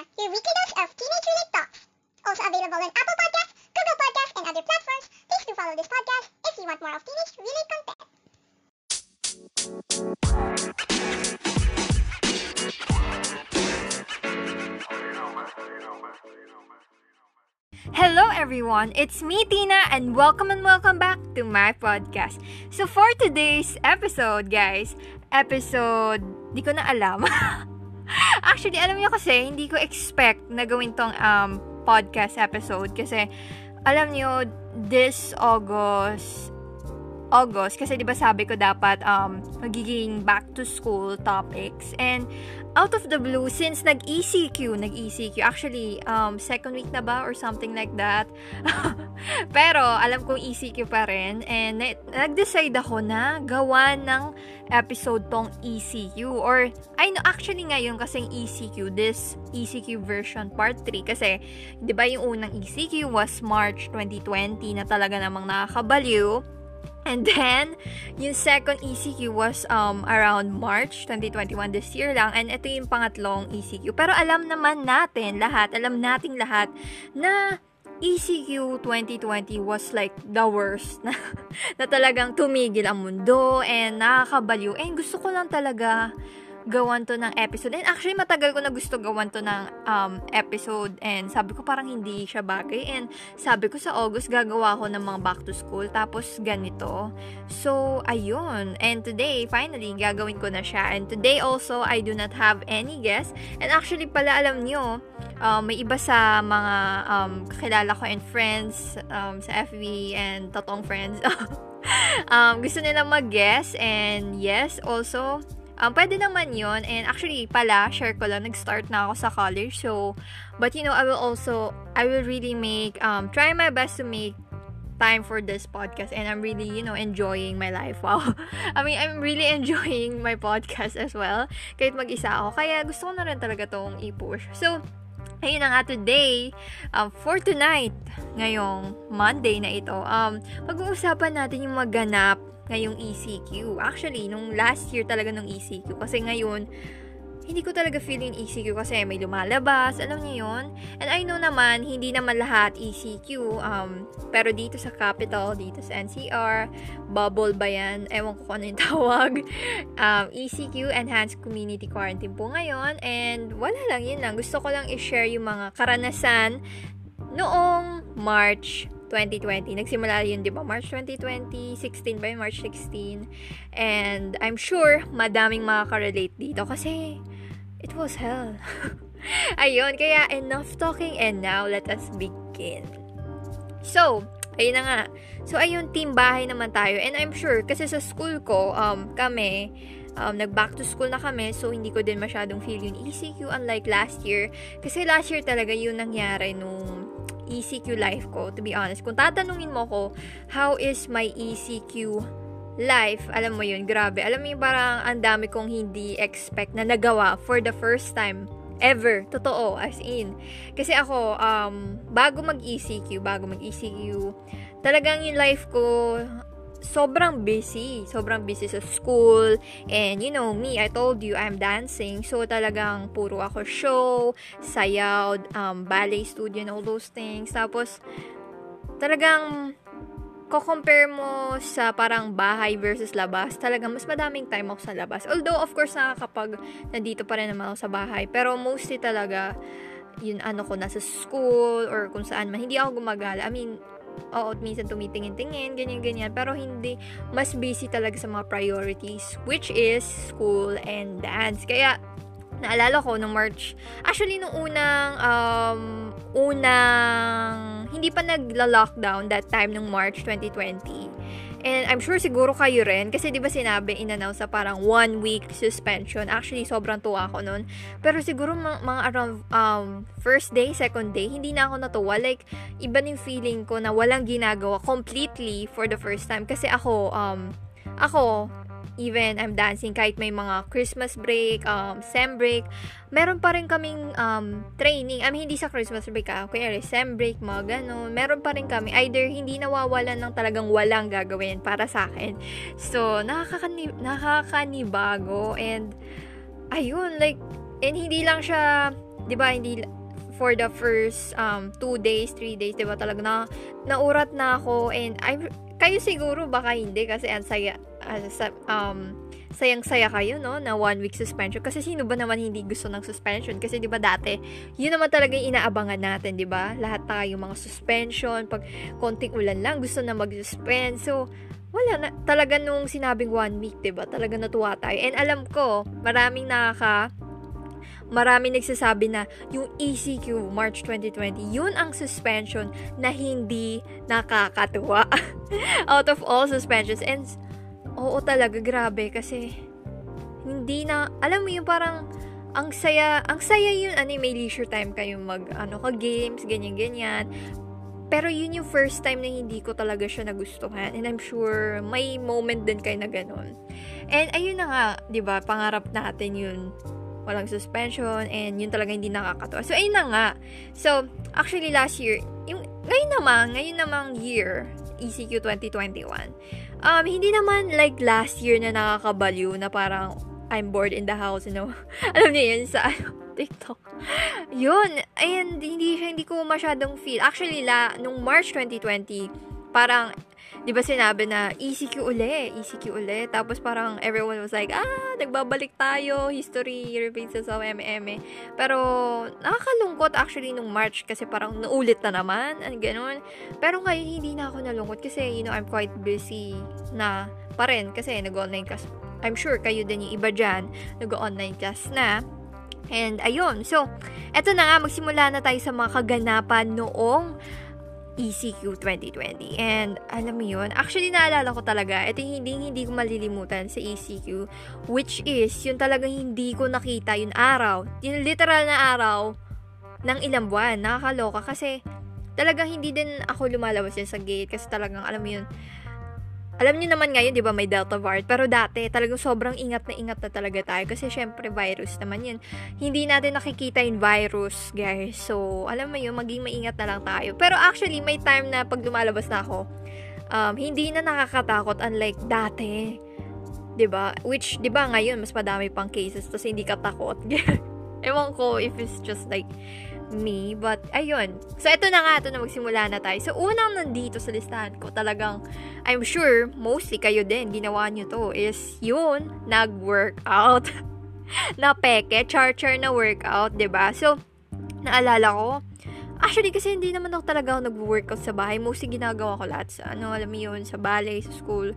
Tina, your weekly dose of teenage-related talks. Also available on Apple Podcasts, Google Podcasts, and other platforms. Please do follow this podcast if you want more of teenage-related content. Hello everyone, it's me Tina and welcome and welcome back to my podcast. So for today's episode, guys, episode, di ko na alam. Actually, alam niyo kasi, hindi ko expect na gawin tong um, podcast episode kasi alam niyo, this August, August, kasi di ba sabi ko dapat um, magiging back to school topics. And out of the blue, since nag-ECQ, nag-ECQ, actually, um, second week na ba or something like that. Pero, alam kong ECQ pa rin. And nag-decide ako na gawa ng episode tong ECQ. Or, I know, actually ngayon kasing ECQ, this ECQ version part 3. Kasi, di ba yung unang ECQ was March 2020 na talaga namang nakakabaliw. And then, yung second ECQ was um, around March 2021 this year lang. And ito yung pangatlong ECQ. Pero alam naman natin lahat, alam nating lahat na ECQ 2020 was like the worst na, na talagang tumigil ang mundo and nakakabaliw. And gusto ko lang talaga gawan to ng episode. And actually, matagal ko na gusto gawan to ng um, episode. And sabi ko parang hindi siya bagay. And sabi ko sa August, gagawa ako ng mga back to school. Tapos ganito. So, ayun. And today, finally, gagawin ko na siya. And today also, I do not have any guests. And actually, pala alam nyo, um, may iba sa mga um, kakilala ko and friends um, sa FB and totoong friends. um, gusto nila mag-guest. And yes, also, Um, pwede naman yon And actually, pala, share ko lang, nag-start na ako sa college. So, but you know, I will also, I will really make, um, try my best to make time for this podcast and I'm really, you know, enjoying my life. Wow. I mean, I'm really enjoying my podcast as well. Kahit mag-isa ako. Kaya gusto ko na rin talaga tong i-push. So, ayun na nga today, um, for tonight, ngayong Monday na ito, um, pag-uusapan natin yung maganap ngayong ECQ. Actually, nung last year talaga nung ECQ. Kasi ngayon, hindi ko talaga feeling ECQ kasi may lumalabas, alam niyo yun? And I know naman, hindi naman lahat ECQ, um, pero dito sa capital, dito sa NCR, bubble ba yan? Ewan ko kung ano yung tawag. Um, ECQ, Enhanced Community Quarantine po ngayon, and wala lang, yun lang. Gusto ko lang i-share yung mga karanasan noong March 2020. Nagsimula yun, di ba? March 2020, 16 ba March 16. And I'm sure, madaming makaka-relate dito kasi it was hell. ayun, kaya enough talking and now let us begin. So, ayun na nga. So, ayun, team bahay naman tayo. And I'm sure, kasi sa school ko, um, kami, um, nag-back to school na kami, so hindi ko din masyadong feel yung ECQ unlike last year. Kasi last year talaga yun nangyari nung ECQ life ko, to be honest. Kung tatanungin mo ko, how is my ECQ life, alam mo yun, grabe. Alam mo yung parang ang dami kong hindi expect na nagawa for the first time ever. Totoo, as in. Kasi ako, um, bago mag-ECQ, bago mag-ECQ, talagang yung life ko, sobrang busy. Sobrang busy sa school. And you know, me, I told you, I'm dancing. So talagang puro ako show, sayaw, um, ballet studio, and all those things. Tapos, talagang ko-compare mo sa parang bahay versus labas, talagang mas madaming time ako sa labas. Although, of course, nakakapag nandito pa rin naman ako sa bahay. Pero mostly talaga, yun ano ko, nasa school or kung saan man. Hindi ako gumagala. I mean, oo, minsan tumitingin-tingin, ganyan-ganyan. Pero hindi, mas busy talaga sa mga priorities, which is school and dance. Kaya, naalala ko nung March, actually nung unang, um, unang, hindi pa nagla-lockdown that time nung March 2020. And I'm sure siguro kayo rin, kasi di ba sinabi, in-announce sa parang one week suspension. Actually, sobrang tuwa ako nun. Pero siguro mga, mga around um, first day, second day, hindi na ako natuwa. Like, iba yung feeling ko na walang ginagawa completely for the first time. Kasi ako, um, ako, even I'm dancing kahit may mga Christmas break, um, SEM break, meron pa rin kaming um, training. I mean, hindi sa Christmas break, ah, kaya SEM break, mga ganun. Meron pa rin kami. Either hindi nawawalan ng talagang walang gagawin para sa akin. So, nakakani- nakakanibago. And, ayun, like, and hindi lang siya 'di ba, hindi for the first um, two days, three days, 'di ba, talaga na naurat na ako and I kayo siguro baka hindi kasi ang saya uh, um sayang-saya kayo, no, na one week suspension. Kasi sino ba naman hindi gusto ng suspension? Kasi 'di ba dati, yun naman talaga yung inaabangan natin, 'di ba? Lahat tayo mga suspension, pag konting ulan lang gusto na mag-suspend. So, wala na talaga nung sinabing one week, 'di ba? Talaga natuwa tayo. And alam ko, maraming nakaka marami nagsasabi na yung ECQ March 2020, yun ang suspension na hindi nakakatuwa out of all suspensions. And oo talaga, grabe kasi hindi na, alam mo yung parang ang saya, ang saya yun, ano, may leisure time kayo mag, ano, ka games, ganyan, ganyan. Pero yun yung first time na hindi ko talaga siya nagustuhan. And I'm sure may moment din kayo na ganun. And ayun na nga, 'di ba? Pangarap natin yun walang suspension, and yun talaga hindi nakakatawa. So, ayun na nga. So, actually last year, yung, ngayon naman, ngayon namang year, ECQ 2021, um, hindi naman like last year na nakakabaliw na parang I'm bored in the house, you know. Alam niyo yun sa TikTok. Yun. And hindi hindi ko masyadong feel. Actually, la, nung March 2020, parang di ba sinabi na ECQ uli, ECQ uli. Tapos parang everyone was like, ah, nagbabalik tayo, history repeats sa MM. Pero nakakalungkot actually nung March kasi parang naulit na naman, and ganun. Pero ngayon hindi na ako nalungkot kasi, you know, I'm quite busy na pa rin kasi nag-online class. I'm sure kayo din yung iba dyan, nag-online class na. And ayun, so, eto na nga, magsimula na tayo sa mga kaganapan noong ECQ 2020. And alam mo yun, actually naalala ko talaga, ito yung hindi, hindi ko malilimutan sa ECQ, which is, yun talagang hindi ko nakita yung araw. Yung literal na araw ng ilang buwan. Nakakaloka kasi talagang hindi din ako lumalabas yun sa gate kasi talagang alam mo yun, alam niyo naman ngayon, di ba, may Delta variant. Pero dati, talagang sobrang ingat na ingat na talaga tayo. Kasi syempre, virus naman yun. Hindi natin nakikita yung virus, guys. So, alam mo yun, maging maingat na lang tayo. Pero actually, may time na pag lumalabas na ako, um, hindi na nakakatakot unlike dati. 'di ba? Which 'di ba ngayon mas madami pang cases tapos hindi ka takot. Ewan ko if it's just like me. But, ayun. So, ito na nga, ito na magsimula na tayo. So, unang nandito sa listahan ko, talagang, I'm sure, mostly kayo din, ginawa nyo to, is yun, nag-workout. na peke, char-char na workout, ba diba? So, naalala ko, Actually, kasi hindi naman ako talaga ako nag-workout sa bahay. Mostly ginagawa ko lahat sa, ano, alam mo yun, sa ballet, sa school.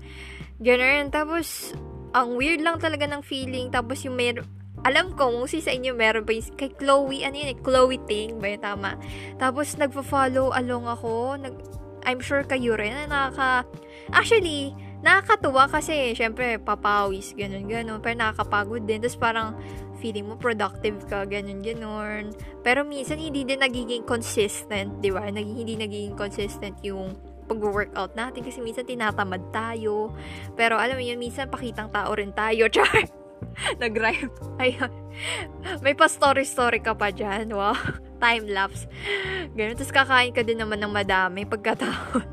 Ganun. Tapos, ang weird lang talaga ng feeling. Tapos, yung may, alam ko, musi sa inyo meron pa yung, kay Chloe, ano yun, eh, Chloe Ting, ba yun, tama? Tapos, nagpa-follow along ako, nag, I'm sure kayo rin, na nakaka, actually, nakakatuwa kasi, syempre, papawis, ganun, ganun, pero nakakapagod din, tapos parang, feeling mo productive ka, ganun, ganun. Pero minsan, hindi din nagiging consistent, di ba? Naging, hindi nagiging consistent yung pag-workout natin kasi minsan tinatamad tayo. Pero alam mo yun, minsan pakitang tao rin tayo, char. Nag-rhyme. Ayun. May pa-story-story ka pa dyan. Wow. Time-lapse. Ganun. Tapos kakain ka din naman ng madami pagkatapos.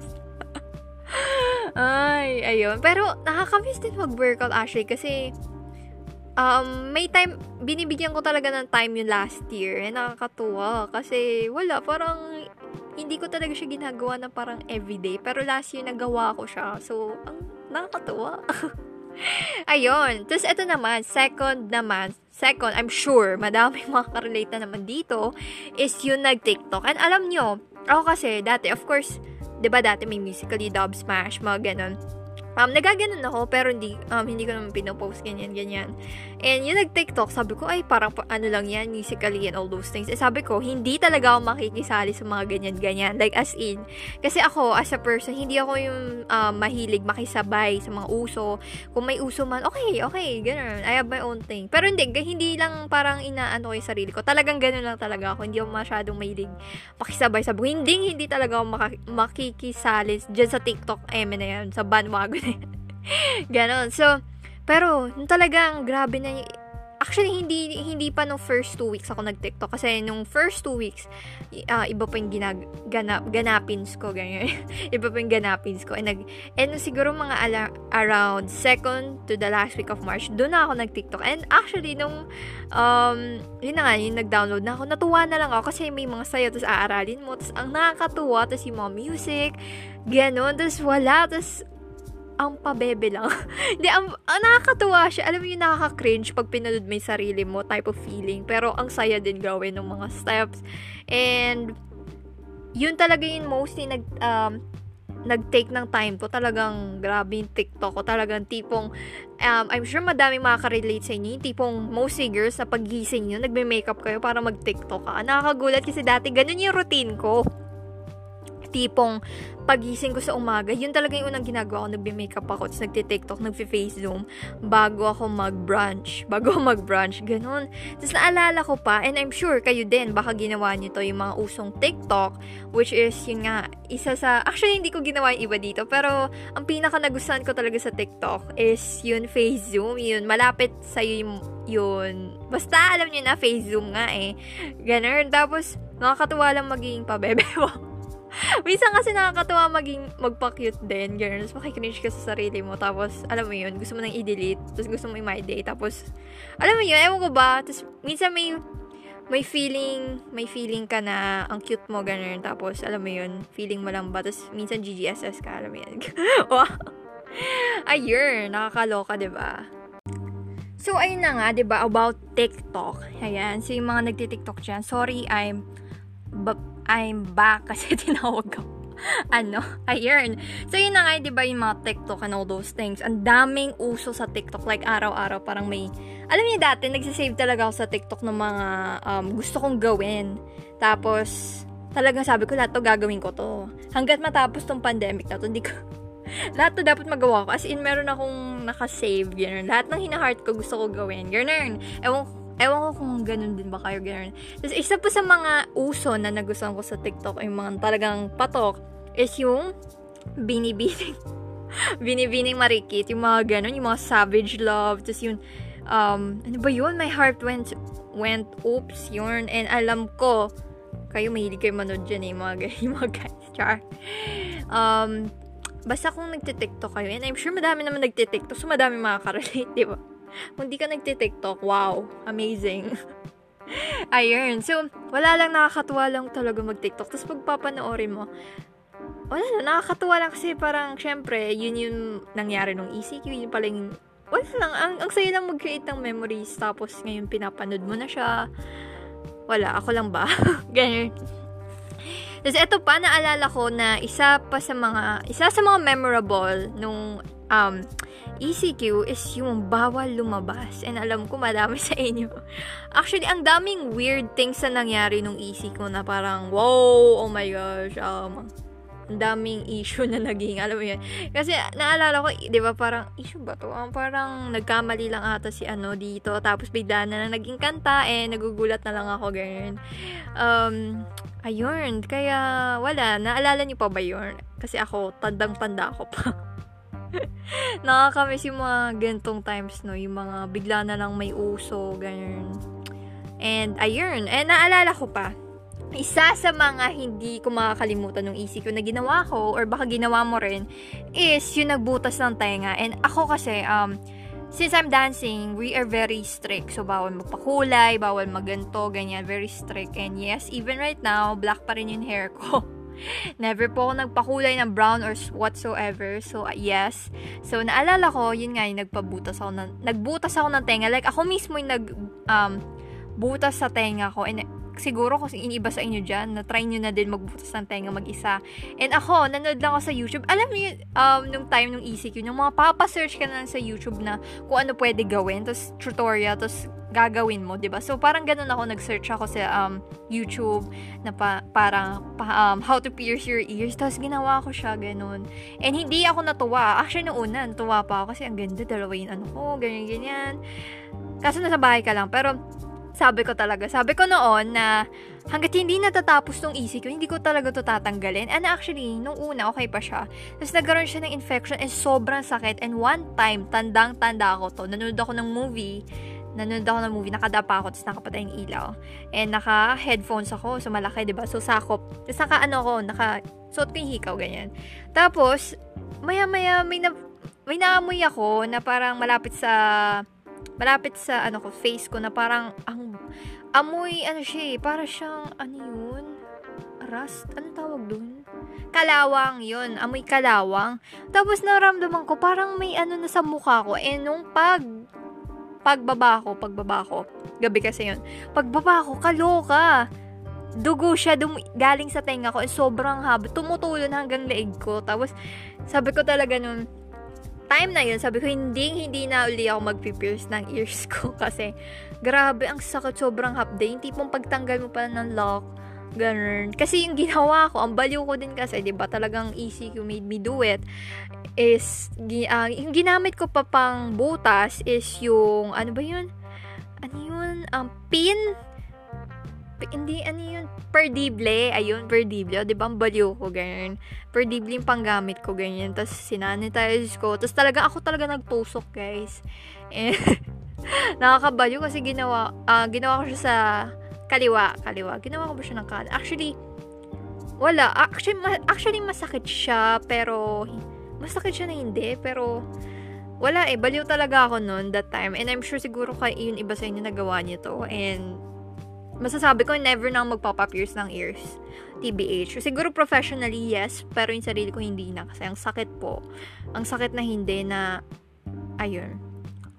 Ay, ayun. Pero nakakamiss din mag-workout actually kasi um, may time, binibigyan ko talaga ng time yung last year. Eh, nakakatuwa. Kasi wala, parang hindi ko talaga siya ginagawa na parang everyday. Pero last year nagawa ko siya. So, ang nakakatuwa. Ayun. Tapos, ito naman, second naman, second, I'm sure, madami makaka-relate na naman dito, is yung nag-TikTok. And alam nyo, ako kasi, dati, of course, 'di ba dati may musically dub smash mga ganun Um, nagaganon ako, pero hindi, um, hindi ko naman pinopost, ganyan, ganyan. And yung nag-TikTok, sabi ko, ay, parang ano lang yan, musically and all those things. Eh, sabi ko, hindi talaga ako makikisali sa mga ganyan, ganyan. Like, as in. Kasi ako, as a person, hindi ako yung um, mahilig makisabay sa mga uso. Kung may uso man, okay, okay, ganun. I have my own thing. Pero hindi, hindi lang parang inaano ko yung sarili ko. Talagang ganun lang talaga ako. Hindi ako masyadong mahilig makisabay sa buhay. Hindi, hindi talaga ako makikisali dyan sa TikTok, eh, na yan, sa bandwagon Ganon. So, pero, talagang grabe na actually, hindi, hindi pa nung first two weeks ako nag-TikTok. Kasi nung first two weeks, uh, iba pa yung ginag, ganap, ganapins ko, ganyan. iba pa yung ganapins ko. And, nag, and siguro mga ala, around second to the last week of March, doon na ako nag-TikTok. And actually, nung, um, yun na nga, yung nag-download na ako, natuwa na lang ako kasi may mga sayo, tapos aaralin mo, tapos ang nakakatuwa, tapos yung mga music, gano'n, tapos wala, tapos ang pabebe lang. Hindi, ang, ang nakakatuwa siya. Alam mo yung nakaka-cringe pag pinanood mo yung sarili mo type of feeling. Pero ang saya din gawin ng mga steps. And, yun talaga yung mostly nag, um, nag-take ng time ko. Talagang grabe yung TikTok ko. Talagang tipong, um, I'm sure madaming makaka-relate sa inyo. Yung tipong mostly girls na paggising nyo, nagme-makeup kayo para mag-TikTok ka. Nakakagulat kasi dati ganun yung routine ko tipong pagising ko sa umaga, yun talaga yung unang ginagawa ko, nagbe-makeup ako, tapos nagti-tiktok, nagfi-face zoom, bago ako mag-brunch, bago ako mag-brunch, ganun. Tapos naalala ko pa, and I'm sure kayo din, baka ginawa niyo to yung mga usong TikTok, which is yun nga, isa sa, actually hindi ko ginawa yung iba dito, pero ang pinaka nagustuhan ko talaga sa TikTok is yun face zoom, yun, malapit sa'yo yung, yun, basta alam niyo na face zoom nga eh, ganun. Tapos, nakakatuwa lang maging pabebe Minsan kasi nakakatuwa maging magpa-cute din, girl. Tapos makikringe ka sa sarili mo. Tapos, alam mo yun, gusto mo nang i-delete. Tapos gusto mo i-my-day. Tapos, alam mo yun, ewan ko ba. Tapos, minsan may may feeling, may feeling ka na ang cute mo, ganun. Tapos, alam mo yun, feeling mo lang ba. Tapos, minsan GGSS ka, alam mo yun. wow. Ayun, nakakaloka, ba diba? So, ayun na nga, ba diba, about TikTok. Ayan, so yung mga nagtitiktok dyan, sorry, I'm, I'm back kasi tinawag ko. ano, ayun. So, yun na nga, di ba, yung mga TikTok and all those things. Ang daming uso sa TikTok. Like, araw-araw, parang may... Alam niyo dati, nagsisave talaga ako sa TikTok ng mga um, gusto kong gawin. Tapos, talagang sabi ko, lahat to gagawin ko to. Hanggat matapos tong pandemic na to, hindi ko... lahat to dapat magawa ko. As in, meron akong nakasave, gano'n. Lahat ng hinaheart ko gusto ko gawin. Gano'n. Ewan Ewan ko kung ganun din ba kayo ganun. Tapos isa pa sa mga uso na nagustuhan ko sa TikTok, yung mga talagang patok, is yung binibining binibining marikit, yung mga ganun, yung mga savage love, tapos yung, um, ano ba yun? My heart went, went, oops, yun, and alam ko, kayo mahilig kayo manood dyan eh, mga, yung mga guys, char. Um, basta kung nagtitiktok kayo, and I'm sure madami naman nagtitiktok, so madami makaka-relate, di ba? Kung di ka nagtitiktok, wow, amazing. Ayun. So, wala lang nakakatuwa lang talaga mag-TikTok. Tapos pagpapanoorin mo, wala lang, nakakatuwa lang kasi parang, syempre, yun yung nangyari nung ECQ, yun pala yung, wala lang, ang, ang saya lang mag-create ng memories, tapos ngayon pinapanood mo na siya. Wala, ako lang ba? Ganyan. Tapos ito pa, naalala ko na isa pa sa mga, isa sa mga memorable nung um, ECQ is yung bawal lumabas. And alam ko madami sa inyo. Actually, ang daming weird things na nangyari nung ECQ na parang, wow, oh my gosh, um, ang daming issue na naging, alam mo yun. Kasi, naalala ko, di ba, parang, issue ba to? Um, parang, nagkamali lang ata si ano dito, tapos bigla na, na naging kanta, eh, nagugulat na lang ako, ganyan. Um, ayun, kaya, wala, naalala niyo pa ba yun? Kasi ako, tandang-tanda ako pa. Nakakamiss yung mga gantong times, no? Yung mga bigla na lang may uso, ganyan. And, ayun. And, naalala ko pa, isa sa mga hindi ko makakalimutan ng ECQ na ginawa ko, or baka ginawa mo rin, is yung nagbutas ng tenga. And ako kasi, um, since I'm dancing, we are very strict. So, bawal magpakulay, bawal maganto, ganyan, very strict. And yes, even right now, black pa rin yung hair ko. Never po ako nagpakulay ng brown or whatsoever. So, uh, yes. So, naalala ko, yun nga, yung nagpabutas ako ng, nagbutas ako ng tenga. Like, ako mismo yung nag, um, butas sa tenga ko. And siguro kung iniba sa inyo dyan, na-try nyo na din magbutas ng tenga mag-isa. And ako, nanood lang ako sa YouTube. Alam mo um, nung time nung ECQ, yung mga papasearch ka na sa YouTube na kung ano pwede gawin, tapos tutorial, tapos gagawin mo, 'di ba? So parang ganun ako nag-search ako sa um YouTube na pa, parang pa, um, how to pierce your ears. Tapos ginawa ko siya ganun. And hindi ako natuwa. Actually nung una, natuwa pa ako kasi ang ganda dalawa yung ano ko, ganyan ganyan. Kaso nasa bahay ka lang, pero sabi ko talaga, sabi ko noon na hanggat hindi natatapos tong easy ko, hindi ko talaga to tatanggalin. And actually, nung una, okay pa siya. Tapos nagkaroon siya ng infection and sobrang sakit. And one time, tandang-tanda ako to. Nanood ako ng movie nanonood ako ng movie, nakadapa ako, tapos nakapatay yung ilaw. And naka-headphones ako, so malaki, di ba? So, sakop. Tapos naka, ano ako, naka, suot ko yung hikaw, ganyan. Tapos, maya-maya, may na, may naamoy ako na parang malapit sa, malapit sa, ano ko, face ko, na parang, ang, amoy, ano siya eh, para siyang, ano yun? Rust? Ano tawag dun? Kalawang, yun. Amoy kalawang. Tapos naramdaman ko, parang may ano na sa mukha ko. Eh, nung pag pagbaba ko, pagbaba ko, gabi kasi yun, pagbaba ko, kaloka. Dugo siya dum- galing sa tenga ko, and sobrang haba, tumutulo na hanggang leeg ko. Tapos, sabi ko talaga nun, time na yun, sabi ko, hindi, hindi na uli ako mag-pierce ng ears ko. Kasi, grabe, ang sakit, sobrang hapde. Yung tipong pagtanggal mo pa ng lock, ganun. Kasi yung ginawa ko, ang baliw ko din kasi, di ba, talagang easy you made me do it is, uh, yung ginamit ko pa pang butas is yung, ano ba yun? Ano yun? Um, pin? Hindi, ano yun? Perdible. Ayun, perdible. O, di ba, ang baliw ko, ganyan. Perdible yung panggamit ko, ganyan. Tapos, sinanitize ko. Tapos, talaga, ako talaga nagtusok, guys. And, nakakabaliw kasi ginawa, uh, ginawa ko siya sa kaliwa, kaliwa. Ginawa ko ba siya ng kanan? Actually, wala. Actually, ma- actually masakit siya, pero masakit siya na hindi, pero wala eh, baliw talaga ako noon that time. And I'm sure siguro kay yun iba sa inyo nagawa niyo to. And masasabi ko, never nang magpapapierce ng ears. TBH. Siguro professionally, yes. Pero yung sarili ko, hindi na. Kasi ang sakit po. Ang sakit na hindi na, ayun.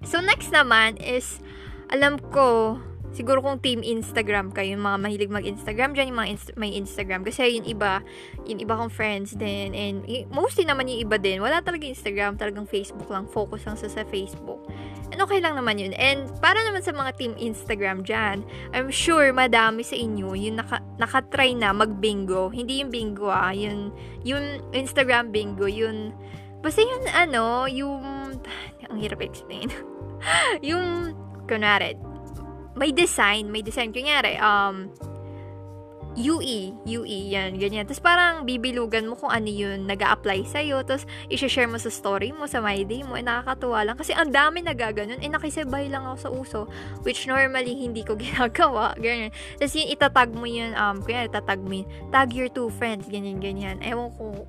So, next naman is, alam ko, siguro kung team Instagram kayo, yung mga mahilig mag-Instagram dyan, yung mga inst- may Instagram. Kasi yung iba, yung iba kong friends din, and mostly naman yung iba din, wala talaga Instagram, talagang Facebook lang, focus lang sa, sa Facebook. And okay lang naman yun. And para naman sa mga team Instagram dyan, I'm sure madami sa inyo yung naka, nakatry na mag-bingo. Hindi yung bingo ah, yun, yung Instagram bingo, yun, basta yun ano, yung, ang hirap explain. yung, kunwari, may design, may design. Kunyari, um, UE, UE, yan, ganyan. Tapos parang bibilugan mo kung ano yun nag apply sa'yo. Tapos, i-share mo sa story mo, sa my day mo. Eh, nakakatuwa lang. Kasi ang dami nagaganon. Eh, nakisabay lang ako sa uso. Which normally, hindi ko ginagawa. Ganyan. Tapos, yun, itatag mo yun. Um, kaya itatag mo yun. Tag your two friends. Ganyan, ganyan. Ewan ko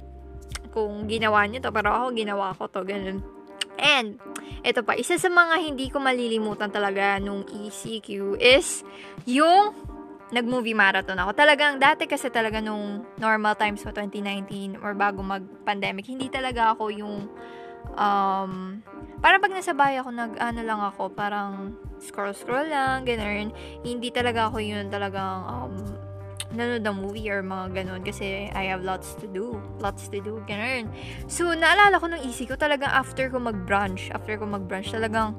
kung ginawa niyo to. Pero ako, ginawa ko to. Ganyan. And, ito pa, isa sa mga hindi ko malilimutan talaga nung ECQ is yung nag-movie marathon ako. Talagang, dati kasi talaga nung normal times mo, 2019, or bago mag-pandemic, hindi talaga ako yung, um, parang pag nasa bahay ako, nag, ano lang ako, parang scroll-scroll lang, ganun. Hindi talaga ako yun talagang, um, nanonood ng movie or mga ganun kasi I have lots to do. Lots to do. Ganun. So, naalala ko nung easy ko talagang after ko mag-brunch, after ko mag-brunch, talagang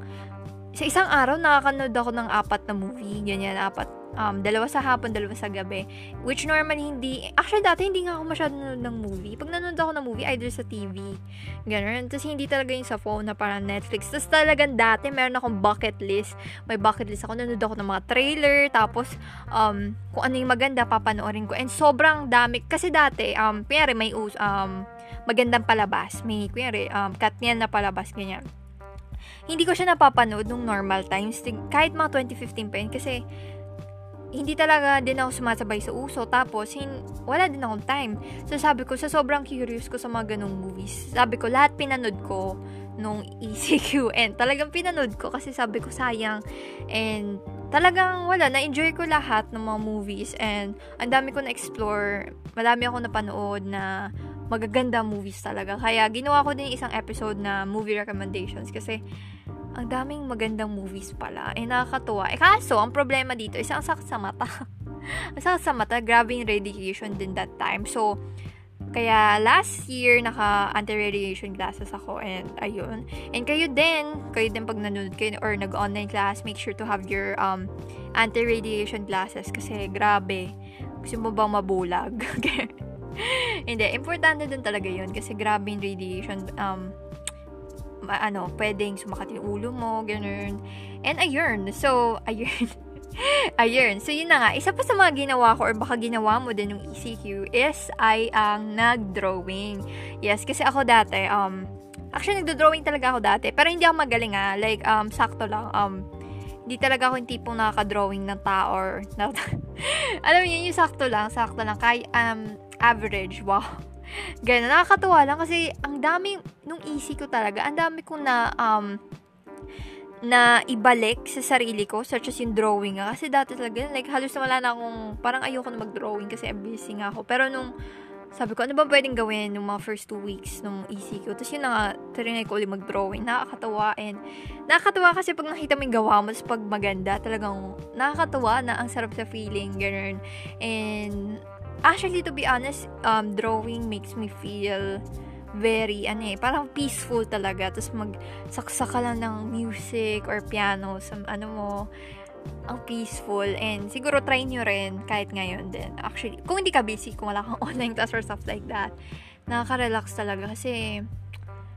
sa isang araw nakakanood ako ng apat na movie. Ganyan, apat um, dalawa sa hapon, dalawa sa gabi. Which normally hindi, actually dati hindi nga ako masyado nanonood ng movie. Pag nanonood ako ng movie, either sa TV, ganun. Tapos hindi talaga yung sa phone na parang Netflix. Tapos talagang dati, meron akong bucket list. May bucket list ako, nanonood ako ng mga trailer, tapos um, kung ano yung maganda, papanoorin ko. And sobrang dami, kasi dati, um, kunyari may um, magandang palabas. May, kunyari, um, Katniel na palabas, ganyan hindi ko siya napapanood nung normal times. Kahit mga 2015 pa yun. Kasi, hindi talaga din ako sumasabay sa uso. Tapos, hin- wala din akong time. So, sabi ko, sa sobrang curious ko sa mga ganong movies, sabi ko, lahat pinanood ko nung ECQ. And talagang pinanood ko kasi sabi ko, sayang. And talagang wala, na-enjoy ko lahat ng mga movies. And ang dami ko na-explore. Madami ako napanood na magaganda movies talaga. Kaya, ginawa ko din isang episode na movie recommendations kasi ang daming magandang movies pala. Eh, nakakatuwa. Eh, kaso, ang problema dito, isang sakit sa mata. ang sakit sa mata, grabe yung radiation din that time. So, kaya last year, naka anti-radiation glasses ako and ayun. And kayo din, kayo din pag nanonood kayo or nag-online class, make sure to have your um, anti-radiation glasses kasi grabe. Gusto mo bang mabulag? Hindi, importante din talaga yun kasi grabe yung radiation um, ano, pwedeng sumakat yung ulo mo, ganun. And ayun, so, ayun. ayun, so yun na nga, isa pa sa mga ginawa ko or baka ginawa mo din ng ECQ is ay ang nag-drawing. Yes, kasi ako dati, um, actually nagdo-drawing talaga ako dati, pero hindi ako magaling ah, like, um, sakto lang, um, Hindi talaga ako yung tipong nakaka-drawing ng tao or, na, alam niyo, yung sakto lang, sakto lang, kay, um, average, wow. Ganun, nakakatuwa lang kasi ang daming, nung easy ko talaga, ang dami kong na, um, na ibalik sa sarili ko, such as yung drawing. Kasi dati talaga, like, halos wala na akong, parang ayoko na mag-drawing kasi busy nga ako. Pero nung, sabi ko, ano ba pwedeng gawin nung mga first two weeks nung ECQ? Tapos yun na nga, trinay ko ulit mag-drawing. Nakakatawa and nakakatawa kasi pag nakita mo yung gawa mo, pag maganda, talagang nakakatawa na ang sarap sa feeling, ganun. And actually, to be honest, um, drawing makes me feel very, ano eh, parang peaceful talaga. Tapos magsaksa ka lang ng music or piano sa ano mo, ang peaceful and siguro try nyo rin kahit ngayon din. Actually, kung hindi ka busy, kung wala kang online class or stuff like that, nakaka-relax talaga kasi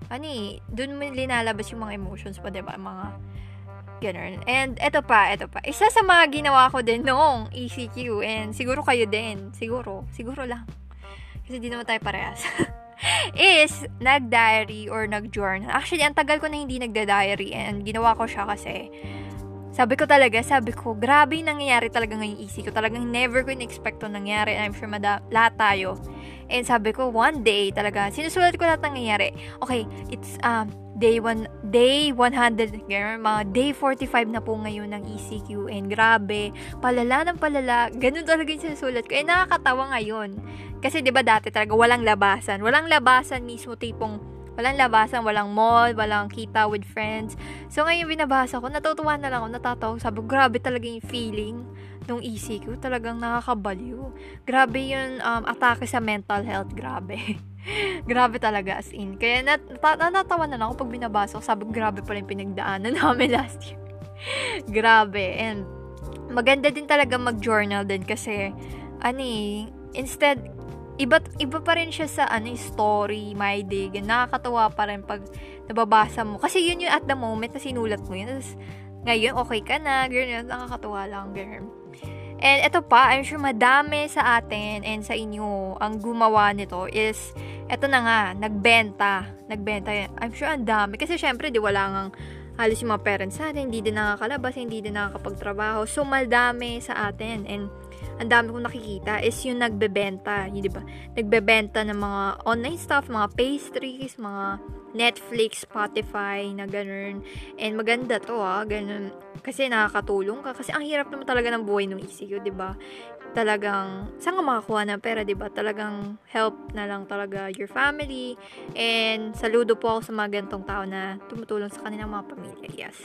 ano eh, dun mo linalabas yung mga emotions pa, diba? Mga ganun. And eto pa, eto pa. Isa sa mga ginawa ko din noong ECQ and siguro kayo din. Siguro. Siguro lang. Kasi di naman tayo parehas. is nag-diary or nag-journal. Actually, ang tagal ko na hindi nagda-diary and ginawa ko siya kasi sabi ko talaga, sabi ko, grabe nangyayari talaga ngayong easy ko. Talagang never ko in-expect to nangyari. I'm sure mada- lahat tayo. And sabi ko, one day talaga, sinusulat ko lahat ng nangyayari. Okay, it's um, day 1, day 100, ganun, mga day 45 na po ngayon ng ECQ. And grabe, palala ng palala. Ganun talaga yung sinusulat ko. Eh, nakakatawa ngayon. Kasi 'di ba dati talaga walang labasan. Walang labasan mismo tipong Walang labasan, walang mall, walang kita with friends. So, ngayon binabasa ko, natutuwa na lang ako, natatawa. Sabi, grabe talaga yung feeling nung ECQ. Talagang nakakabaliw. Grabe yung um, atake sa mental health. Grabe. grabe talaga as in. Kaya nat natatawa na lang ako pag binabasa ko. Sabi, grabe pala yung pinagdaanan namin last year. grabe. And maganda din talaga mag-journal din kasi ani eh, instead iba, iba pa rin siya sa ano, story, my day. Nakakatawa pa rin pag nababasa mo. Kasi yun yung at the moment na sinulat mo yun. Tapos, ngayon, okay ka na, ganyan, nakakatawa lang, ganyan. And ito pa, I'm sure madami sa atin and sa inyo ang gumawa nito is, ito na nga, nagbenta. Nagbenta. I'm sure ang dami. Kasi syempre, di wala nga halos yung mga parents natin, hindi din nakakalabas, hindi din nakakapagtrabaho. So, madami sa atin. And ang dami kong nakikita is yung nagbebenta, yun, di ba? Nagbebenta ng mga online stuff, mga pastries, mga Netflix, Spotify, na ganun. And maganda to ah, ganun. Kasi nakakatulong ka. Kasi ang hirap naman talaga ng buhay ng ECQ, di ba? Talagang, saan ka makakuha ng pera, di ba? Talagang help na lang talaga your family. And saludo po ako sa mga gantong tao na tumutulong sa kanilang mga pamilya. Yes.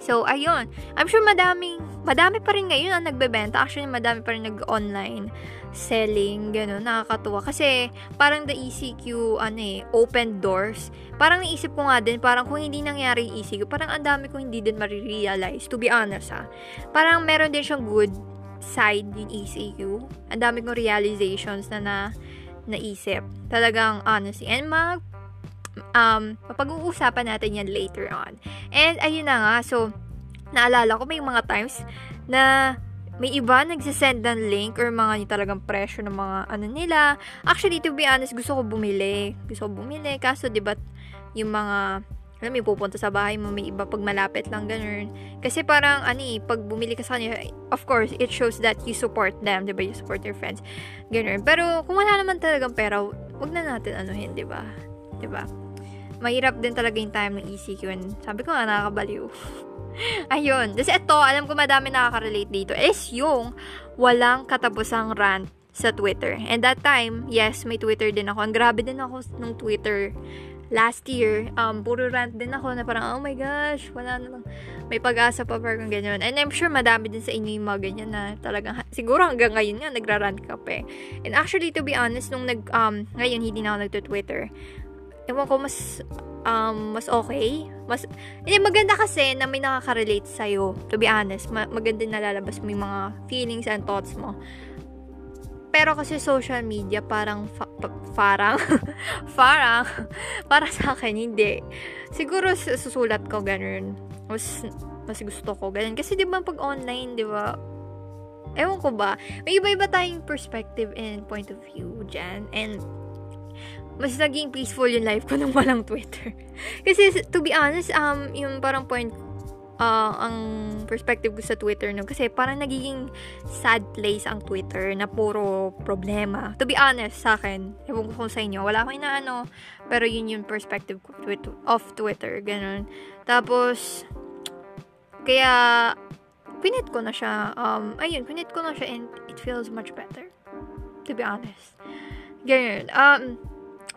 So, ayun. I'm sure madaming, madami pa rin ngayon ang nagbebenta. Actually, madami pa rin nag-online selling, gano'n, nakakatuwa. Kasi, parang the ECQ, ano eh, open doors. Parang naisip ko nga din, parang kung hindi nangyari yung ECQ, parang ang dami ko hindi din marirealize, to be honest ha. Parang meron din siyang good side yung ECQ. Ang dami kong realizations na na naisip. Talagang honestly. And mag um, mapag-uusapan natin yan later on. And, ayun na nga, so, naalala ko may mga times na may iba nagsisend ng link or mga yung talagang presyo ng mga ano nila. Actually, to be honest, gusto ko bumili. Gusto ko bumili. Kaso, di ba, yung mga alam mo, pupunta sa bahay mo, may iba pag malapit lang, ganun. Kasi parang, ani, pag bumili ka sa kanila, of course, it shows that you support them, di ba? You support your friends, ganun. Pero, kung wala naman talagang pera, wag na natin anuhin, di ba? Di ba? Mahirap din talaga yung time ng ECQ and sabi ko nga nakakabaliw. Ayun. Kasi ito, alam ko madami nakaka-relate dito, is yung walang katapusang rant sa Twitter. And that time, yes, may Twitter din ako. Ang grabe din ako nung Twitter last year. Um, puro rant din ako na parang, oh my gosh, wala na lang. May pag-asa pa parang ganyan. And I'm sure madami din sa inyo yung mga ganyan na talagang, siguro hanggang ngayon nga, nagra-rant ka pa eh. And actually, to be honest, nung nag, um, ngayon hindi na ako nagto-Twitter ewan ko, mas, um, mas okay. Mas, hindi, maganda kasi na may nakaka-relate sa'yo. To be honest, ma- maganda na lalabas mo yung mga feelings and thoughts mo. Pero kasi social media, parang, fa- pa- parang, parang, para sa akin, hindi. Siguro susulat ko ganun. Mas, mas gusto ko ganun. Kasi di ba pag online, di ba, ewan ko ba, may iba-iba tayong perspective and point of view dyan. And, mas naging peaceful yung life ko nung walang Twitter. Kasi, to be honest, um, yung parang point uh, ang perspective ko sa Twitter no kasi parang nagiging sad place ang Twitter na puro problema. To be honest sa akin, ewan ko kung sa inyo, wala akong inaano, pero yun yung perspective ko of Twitter, ganun. Tapos, kaya, pinit ko na siya, um, ayun, pinit ko na siya and it feels much better. To be honest. Ganun. Um,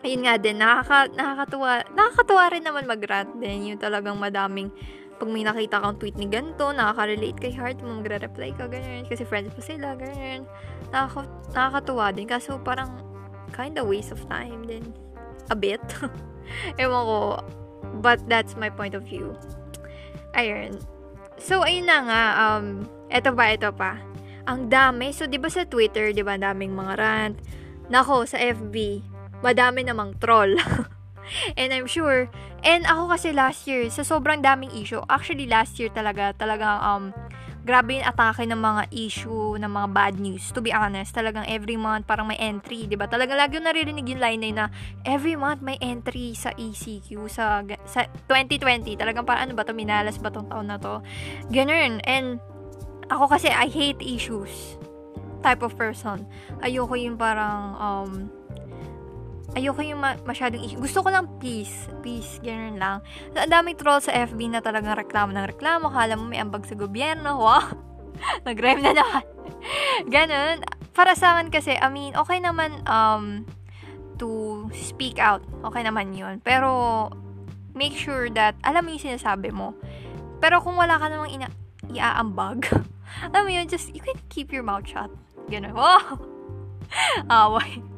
ayun nga din, nakaka, nakakatuwa, nakakatuwa rin naman mag-rant din, yung talagang madaming pag may nakita kang tweet ni ganito, nakaka-relate kay heart mo, magre-reply ka, ganyan. Kasi friends mo sila, ganyan. Nakaka- nakakatuwa din. Kaso parang kind of waste of time din. A bit. Ewan ko. But that's my point of view. Ayun. So, ayun na nga. Um, eto pa, eto pa. Ang dami. So, di ba sa Twitter, di ba, daming mga rant. Nako, sa FB, madami namang troll. And I'm sure, and ako kasi last year, sa sobrang daming issue, actually last year talaga, talagang, um, grabe yung atake ng mga issue, ng mga bad news. To be honest, talagang every month parang may entry, 'di ba? Talagang lagi yung naririnig yung line na every month may entry sa ECQ sa sa 2020. Talagang parang ano ba to minalas ba tong taon na to? Ganun. And ako kasi I hate issues type of person. Ayoko yung parang um ayoko yung ma- masyadong issue. Gusto ko lang peace. Peace. Ganun lang. So, ang daming troll sa FB na talagang reklamo ng reklamo. Kala mo may ambag sa gobyerno. Wow! Nag-rhyme na naman. Ganun. Para sa akin kasi, I mean, okay naman um, to speak out. Okay naman yun. Pero, make sure that, alam mo yung sinasabi mo. Pero kung wala ka namang ina- iaambag, alam mo yun, just, you can keep your mouth shut. Ganun. Wow! Away.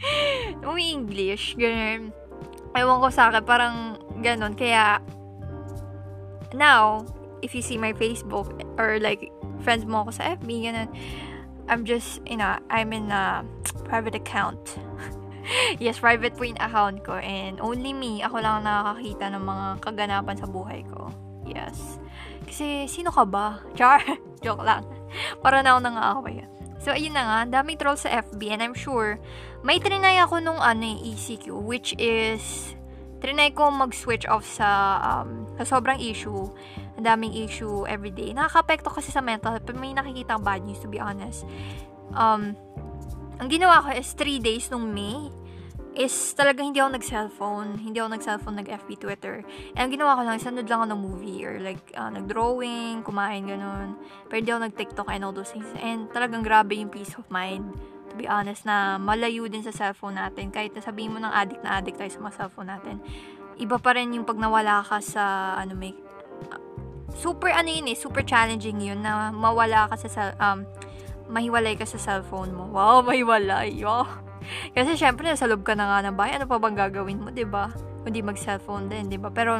umi-English, ganun. Ewan ko sa akin, parang ganun. Kaya, now, if you see my Facebook, or like, friends mo ako sa FB, ganun, I'm just, you know, I'm in a private account. yes, private po yung account ko. And only me, ako lang nakakakita ng mga kaganapan sa buhay ko. Yes. Kasi, sino ka ba? Char! Joke lang. Para na ako nang-aaway. So, ayun na nga, daming trolls sa FB and I'm sure, may trinay ako nung ano ECQ, which is, trinay ko mag-switch off sa, um, sa sobrang issue, ang daming issue everyday. Nakaka-apekto kasi sa mental health, may nakikita bad news to be honest. Um, ang ginawa ko is 3 days nung May, is talaga hindi ako nag-cellphone. Hindi ako nag-cellphone, nag-FB, Twitter. And ang ginawa ko lang, is nanood lang ako ng movie or like uh, nag-drawing, kumain, ganun. Pero hindi ako nag-TikTok and all those things. And talagang grabe yung peace of mind. To be honest, na malayo din sa cellphone natin. Kahit na sabihin mo ng addict na addict tayo sa mga cellphone natin. Iba pa rin yung pag nawala ka sa, ano may, uh, super ano yun eh, super challenging yun na mawala ka sa, um, mahiwalay ka sa cellphone mo. Wow, mahiwalay. Wow. Kasi syempre, nasa loob ka na nga ng bahay. Ano pa bang gagawin mo, ba diba? Kundi mag-cellphone din, ba diba? Pero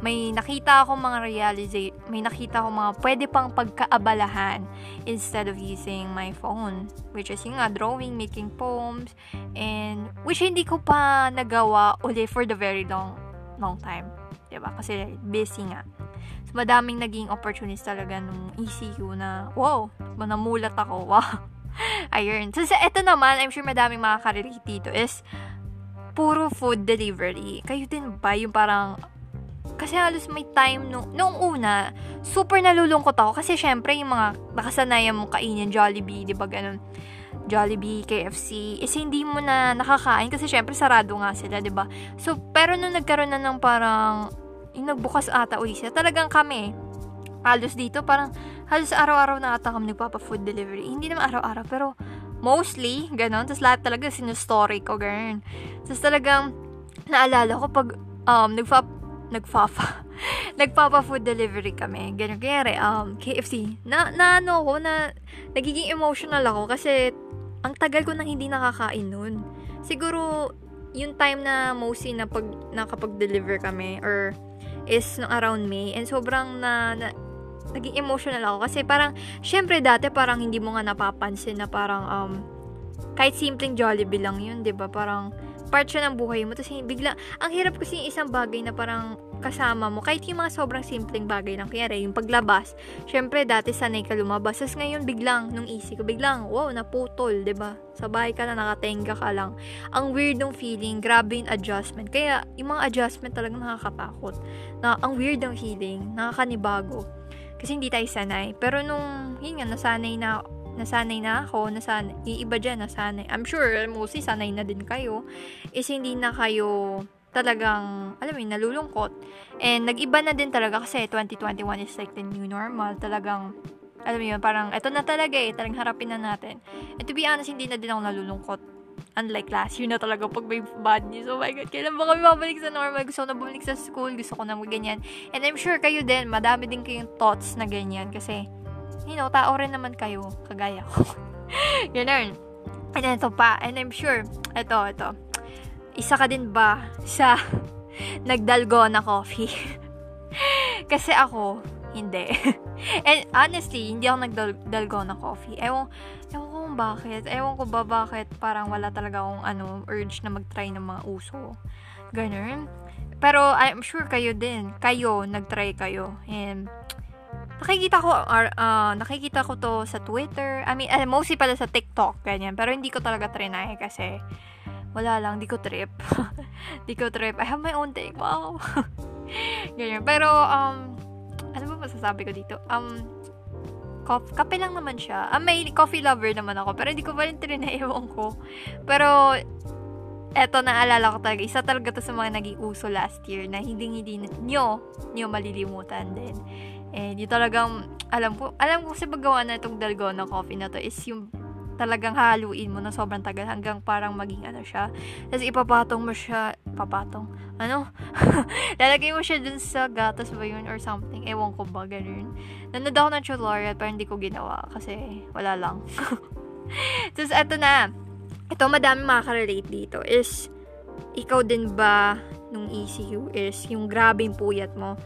may nakita ako mga realize, may nakita ako mga pwede pang pagkaabalahan instead of using my phone. Which is yung nga, drawing, making poems, and which hindi ko pa nagawa uli for the very long, long time. Diba? Kasi busy nga. So, madaming naging opportunities talaga nung ECQ na, wow, namulat ako, wow Ayun. So, sa ito naman, I'm sure madaming makaka-relate dito is puro food delivery. Kayo din ba yung parang kasi halos may time nung, nung una, super nalulungkot ako kasi syempre yung mga nakasanayan mong kainin Jollibee, di ba ganun? Jollibee, KFC, is hindi mo na nakakain kasi syempre sarado nga sila, di ba? So, pero nung nagkaroon na ng parang, yung nagbukas ata uli sila, talagang kami, halos dito, parang halos araw-araw na ata kami nagpapa-food delivery. Hindi naman araw-araw, pero mostly, ganun. Tapos lahat talaga sinustory ko, ganun. Tapos talagang, naalala ko pag um, nagpa, nagpapa, nagpapa-food delivery kami. Ganun, kaya um, KFC. Na, na ano ko, na, nagiging emotional ako kasi ang tagal ko nang hindi nakakain nun. Siguro, yung time na mostly na pag nakapag-deliver kami or is no around May and sobrang na, na naging emotional ako kasi parang, syempre dati parang hindi mo nga napapansin na parang, um, kahit simpleng Jollibee lang yun, 'di ba Parang, part siya ng buhay mo. Tapos bigla, ang hirap kasi yung isang bagay na parang kasama mo. Kahit yung mga sobrang simpleng bagay lang. Kaya yung paglabas, syempre dati sanay ka lumabas. Tapos ngayon biglang, nung easy ko, biglang, wow, naputol, ba diba? Sa bahay ka na, nakatenga ka lang. Ang weird ng feeling, grabe yung adjustment. Kaya yung mga adjustment talagang nakakatakot. Na, ang weird ng feeling, nakakanibago. Kasi hindi tayo sanay. Pero nung, yun nga, nasanay na, nasanay na ako, nasanay, yung iba dyan, nasanay. I'm sure, mostly sanay na din kayo. Is hindi na kayo talagang, alam mo yun, nalulungkot. And nag-iba na din talaga kasi 2021 is like the new normal. Talagang, alam mo yun, parang, eto na talaga eh, talagang harapin na natin. And to be honest, hindi na din ako nalulungkot unlike last year na talaga pag may bad news, oh my god, kailan ba kami babalik sa normal? Gusto ko na bumalik sa school, gusto ko na ganyan. And I'm sure kayo din, madami din kayong thoughts na ganyan kasi, you know, tao rin naman kayo, kagaya ko. Ganun. And ito pa, and I'm sure, ito, ito, isa ka din ba sa nagdalgona coffee? kasi ako, hindi. And honestly, hindi ako nagdalgona coffee. Ewan, ewan bakit. Ewan ko ba bakit parang wala talaga akong ano, urge na mag-try ng mga uso. Ganun. Pero I'm sure kayo din. Kayo, nag-try kayo. And nakikita ko uh, nakikita ko to sa Twitter. I mean, uh, mostly pala sa TikTok, ganyan. Pero hindi ko talaga trinay kasi wala lang, di ko trip. di ko trip. I have my own take. Wow. ganyan. Pero, um, ano ba masasabi ko dito? Um, coffee, kape lang naman siya. Ah, may coffee lover naman ako, pero hindi ko pa rin ewan ko. Pero, eto, naalala ko talaga, isa talaga to sa mga naging uso last year na hindi-hindi nyo, nyo malilimutan din. And yung talagang, alam ko, alam ko kasi paggawa na itong dalgona coffee na to is yung talagang haluin mo na sobrang tagal hanggang parang maging ano siya. Tapos ipapatong mo siya, papatong, ano? Lalagay mo siya dun sa gatas ba yun or something. Ewan ko ba, ganun. Nanood ako ng tutorial pero hindi ko ginawa kasi wala lang. Tapos eto na. Ito madami makaka-relate dito is ikaw din ba nung ECU is yung grabing puyat mo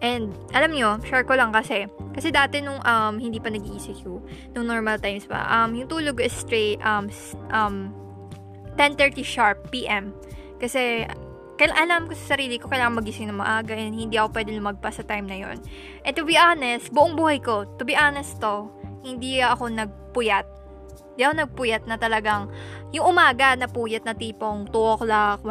And, alam nyo, share ko lang kasi, kasi dati nung um, hindi pa nag-ECQ, nung normal times pa, um, yung tulog is straight, um, um, 10.30 sharp PM. Kasi, kaya alam ko sa sarili ko, kailangan magising na maaga and hindi ako pwede lumagpas sa time na yon. And to be honest, buong buhay ko, to be honest to, hindi ako nagpuyat. Hindi ako nagpuyat na talagang, yung umaga na puyat na tipong 2 o'clock,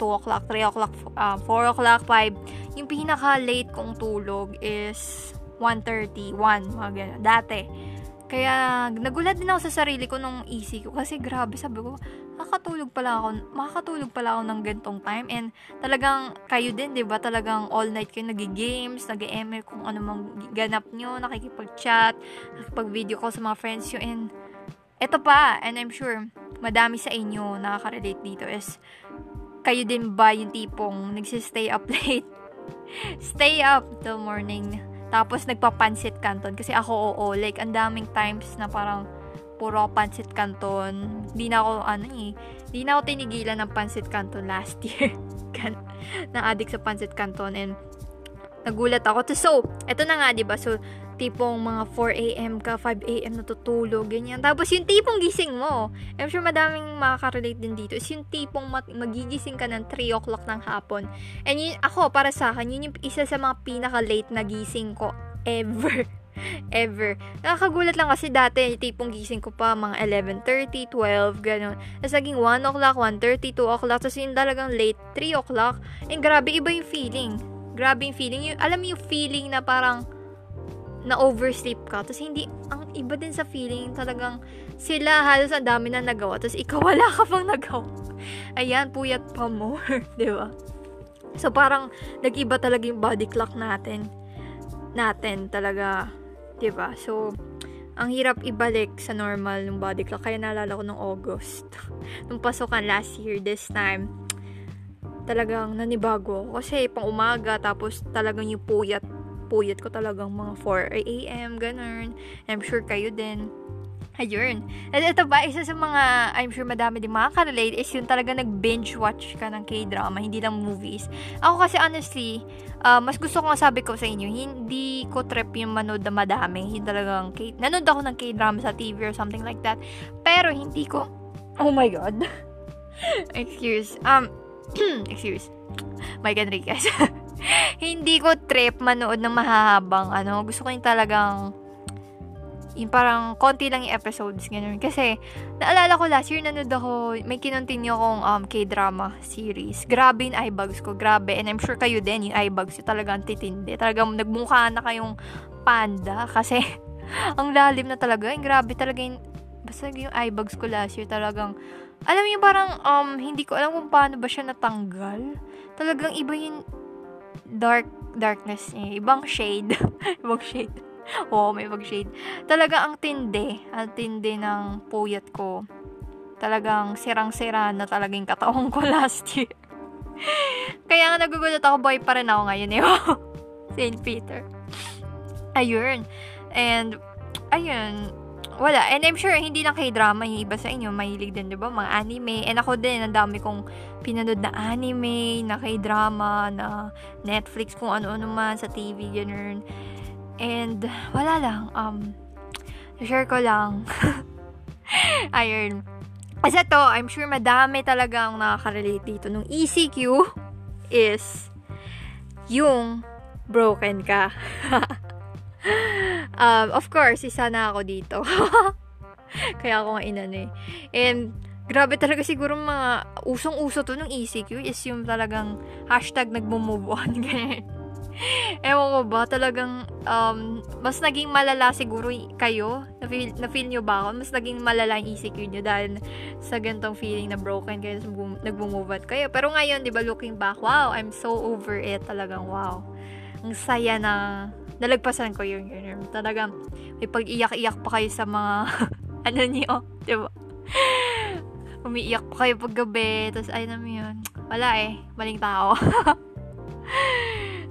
2 o'clock, 3 o'clock, um, 4 o'clock, 5. Yung pinaka-late kong tulog is 1.30, 1, mga ganun. Dati. Kaya, nagulat din ako sa sarili ko nung easy ko. Kasi grabe, sabi ko, makakatulog pala ako, makakatulog pala ako ng gantong time. And talagang, kayo din, di ba? Talagang all night kayo nag-games, nag-ML kung ano mang ganap nyo, nakikipag-chat, nakikipag-video call sa mga friends nyo. And, eto pa, and I'm sure, madami sa inyo nakaka-relate dito is, kayo din ba yung tipong nagsistay up late? Stay up till morning. Tapos nagpapansit kanton. Kasi ako, oo, like, ang daming times na parang puro pansit canton. Hindi na ako, ano eh, hindi na ako tinigilan ng pansit canton last year. Na-addict sa pansit canton. And, nagulat ako. So, eto na nga, di ba So, tipong mga 4 a.m. ka, 5 a.m. natutulog, ganyan. Tapos yung tipong gising mo, I'm sure madaming makaka-relate din dito, is yung tipong magigising ka ng 3 o'clock ng hapon. And yun, ako, para sa akin, yun yung isa sa mga pinaka-late na gising ko ever. ever. Nakakagulat lang kasi dati, tipong gising ko pa, mga 11.30, 12, gano'n. Tapos naging 1 o'clock, 1.30, 2 o'clock, tapos yung talagang late, 3 o'clock. And grabe, iba yung feeling. Grabe yung feeling. Yung, alam mo yung feeling na parang, na oversleep ka. Tapos hindi, ang iba din sa feeling, talagang sila halos ang dami na nagawa. Tapos ikaw wala ka pang nagawa. Ayan, puyat pa more. ba? So parang nag-iba talaga yung body clock natin. Natin talaga. Ba? So, ang hirap ibalik sa normal ng body clock. Kaya naalala ko nung August. nung pasukan last year, this time, talagang nanibago Kasi pang umaga, tapos talagang yung puyat puyat ko talagang mga 4 a.m. ganun. I'm sure kayo din. Ayun. At ito ba, isa sa mga, I'm sure madami din makaka-relate is yung talaga nag-binge watch ka ng K-drama, hindi lang movies. Ako kasi honestly, uh, mas gusto ko sabi ko sa inyo, hindi ko trip yung manood na madami. Hindi talagang, K- nanood ako ng K-drama sa TV or something like that. Pero hindi ko, oh my god. excuse, um, excuse, Mike Enriquez. hindi ko trip manood ng mahahabang ano. Gusto ko yung talagang yung parang konti lang yung episodes, ganun. Kasi, naalala ko last year, nanood ako, may kinontinue akong um, K-drama series. Grabe yung eyebags ko, grabe. And I'm sure kayo din, yung eyebags yung talagang titindi. Talagang nagmukha na kayong panda. Kasi, ang lalim na talaga. Yung grabe talaga yung, basta yung eyebags ko last year, talagang, alam yung parang, um, hindi ko alam kung paano ba siya natanggal. Talagang iba yung dark, darkness niya. Ibang shade. ibang shade Oo, may mag-shade. Talaga ang tindi. Ang tindi ng puyat ko. Talagang sirang-sira na talaga yung katawan ko last year. Kaya nga nagugulat ako, boy pa rin ako ngayon eh. St. Peter. Ayun. And, ayun. Wala. And I'm sure, hindi lang kay drama yung iba sa inyo. Mahilig din, di ba? Mga anime. And ako din, ang dami kong pinanood na anime, na kay drama, na Netflix, kung ano-ano man sa TV, ganun. And, wala lang. Um, share ko lang. Ayun. Kasi to, I'm sure madami talagang nakaka-relate dito. Nung ECQ is yung broken ka. um, of course, isa na ako dito. Kaya ako nga inano eh. And, grabe talaga siguro mga usong-uso to nung ECQ is yung talagang hashtag nagmo-move on. Ewan ko ba, talagang um, mas naging malala siguro kayo. Na-feel, na-feel nyo ba ako? Mas naging malala yung ECQ nyo dahil sa gantong feeling na broken kayo, nag-move out kayo. Pero ngayon, di ba, looking back, wow, I'm so over it. Talagang wow. Ang saya na nalagpasan ko yun. yun. Talagang may pag-iyak-iyak pa kayo sa mga ano niyo, di ba? Umiiyak pa kayo pag gabi. Tapos, ay naman yun. Wala eh. Maling tao.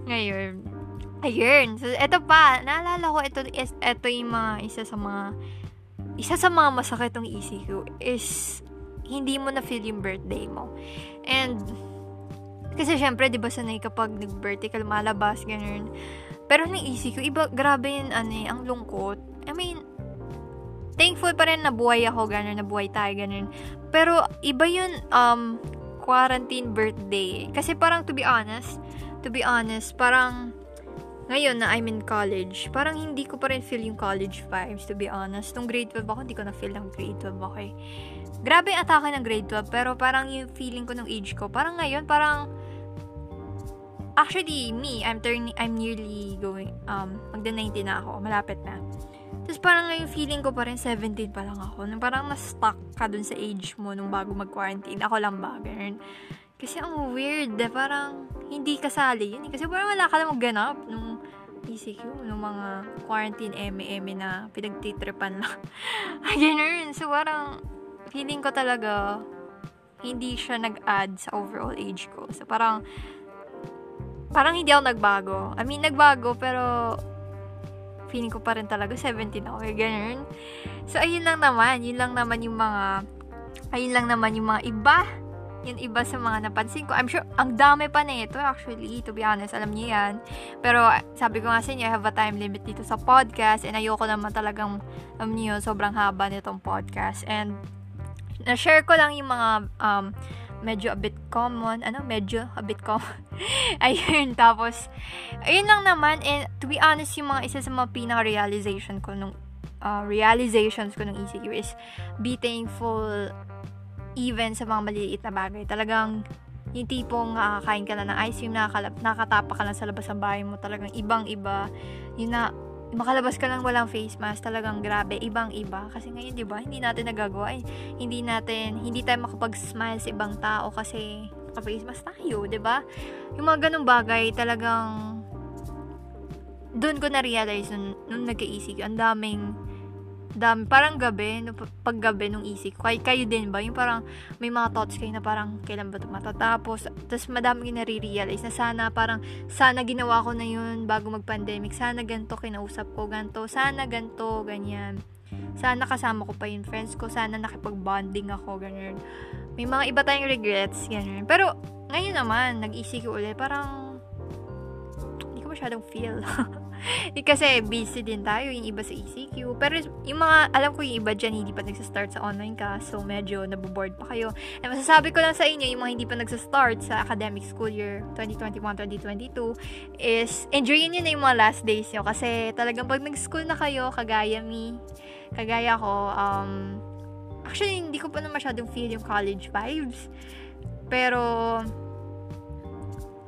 Ngayon, ayun. So, ito pa, naalala ko, ito, ito yung mga, isa sa mga, isa sa mga masakit ng ECQ is, hindi mo na feel yung birthday mo. And, kasi syempre, di ba sanay kapag nag-birthday ka lumalabas, ganun. Pero ng ECQ, iba, grabe yun, ano eh, ang lungkot. I mean, thankful pa rin na buhay ako, ganun, na buhay tayo, ganun. Pero, iba yun, um, quarantine birthday. Kasi parang, to be honest, to be honest, parang ngayon na I'm in college, parang hindi ko pa rin feel yung college vibes, to be honest. Nung grade 12 ako, hindi ko na feel ng grade 12, okay? Grabe yung atake ng grade 12, pero parang yung feeling ko nung age ko, parang ngayon, parang, actually, me, I'm turning, I'm nearly going, um, magda-19 na ako, malapit na. Tapos parang ngayon feeling ko pa rin 17 pa lang ako. Nung parang na-stuck ka dun sa age mo nung bago mag-quarantine. Ako lang ba? Ganun. Kasi ang weird, eh, parang hindi kasali yun. Eh. Kasi parang wala ka lang ganap nung ECQ, nung mga quarantine eme-eme na pinagtitripan lang. Ganun. So parang feeling ko talaga hindi siya nag-add sa overall age ko. So parang parang hindi ako nagbago. I mean, nagbago pero feeling ko pa rin talaga 17 ako. Eh, ganun. So ayun lang naman. Yun lang naman yung mga ayun lang naman yung mga iba yung iba sa mga napansin ko. I'm sure, ang dami pa na ito actually, to be honest, alam niyo yan. Pero sabi ko nga sa inyo, I have a time limit dito sa podcast and ayoko naman talagang, alam niyo, sobrang haba nitong podcast. And, na-share ko lang yung mga, um, medyo a bit common, ano, medyo a bit common. ayun, tapos, ayun lang naman, and to be honest, yung mga isa sa mga pinaka-realization ko nung, uh, realizations ko nung ECQ is be thankful even sa mga maliliit na bagay. Talagang yung tipong nakakain ka na ng ice cream, nakakalap, nakatapa ka lang sa labas ng bahay mo, talagang ibang-iba. Yun na, makalabas ka lang walang face mask, talagang grabe, ibang-iba. Kasi ngayon, di ba, hindi natin nagagawa. Eh. Hindi natin, hindi tayo makapag-smile sa ibang tao kasi naka-face mask tayo, di ba? Yung mga ganong bagay, talagang doon ko na-realize nung, nung nagka-isig, ang daming dami, parang gabi, no, pag gabi nung isip ko, kayo, kayo din ba? Yung parang may mga thoughts kayo na parang kailan ba ito matatapos? Tapos madami yung nare-realize na sana parang sana ginawa ko na yun bago mag-pandemic. Sana ganto kinausap ko, ganto. Sana ganto, ganyan. Sana kasama ko pa yung friends ko. Sana nakipag-bonding ako, ganyan. May mga iba tayong regrets, ganyan. Pero ngayon naman, nag-isip ko ulit, parang hindi ko masyadong feel. Kasi busy din tayo, yung iba sa ECQ. Pero yung mga, alam ko yung iba dyan, hindi pa nagsastart sa online class. So, medyo naboboard pa kayo. And masasabi ko lang sa inyo, yung mga hindi pa nagsastart sa academic school year 2021-2022 is, enjoyin nyo na yung mga last days nyo. Kasi talagang pag nag-school na kayo, kagaya me, kagaya ko, um, actually, hindi ko pa na masyadong feel yung college vibes. Pero,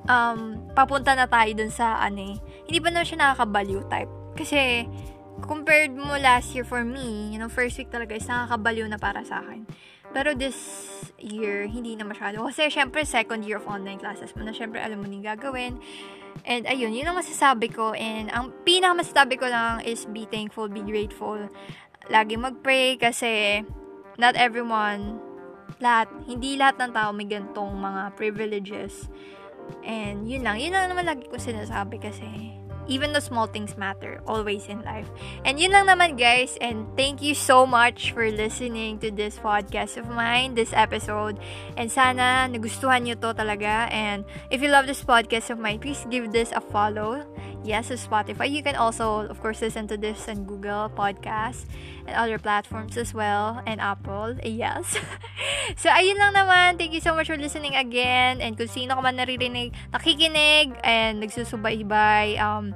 um, papunta na tayo dun sa, ano eh, hindi pa na siya nakakabaliw type. Kasi, compared mo last year for me, you know, first week talaga is nakakabaliw na para sa akin. Pero this year, hindi na masyado. Kasi, syempre, second year of online classes mo na, syempre, alam mo nang gagawin. And, ayun, yun ang masasabi ko. And, ang pinakamasasabi ko lang is be thankful, be grateful. Lagi mag-pray kasi not everyone, lahat, hindi lahat ng tao may gantong mga privileges And yun lang, yun lang naman lagi ko sinasabi kasi even the small things matter always in life. And yun lang naman guys, and thank you so much for listening to this podcast of mine, this episode. And sana nagustuhan nyo to talaga. And if you love this podcast of mine, please give this a follow. Yes, to Spotify. You can also, of course, listen to this on Google Podcasts and other platforms as well, and Apple. Yes. so, ayun lang naman. Thank you so much for listening again. And kung sino ka man naririnig, nakikinig, and nagsusubaybay, um,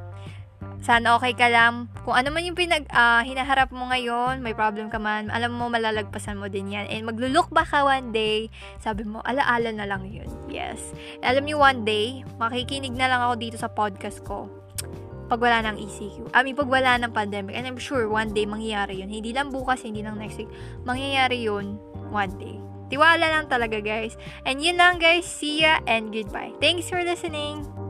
sana okay ka lang. Kung ano man yung pinag, uh, hinaharap mo ngayon, may problem ka man, alam mo, malalagpasan mo din yan. And maglulok ba ka one day, sabi mo, alaala na lang yun. Yes. Alam niyo one day, makikinig na lang ako dito sa podcast ko pag wala ng ECQ. I mean, pag wala ng pandemic. And I'm sure one day mangyayari yun. Hindi lang bukas, hindi lang next week. Mangyayari yun one day. Tiwala lang talaga, guys. And yun lang, guys. See ya and goodbye. Thanks for listening.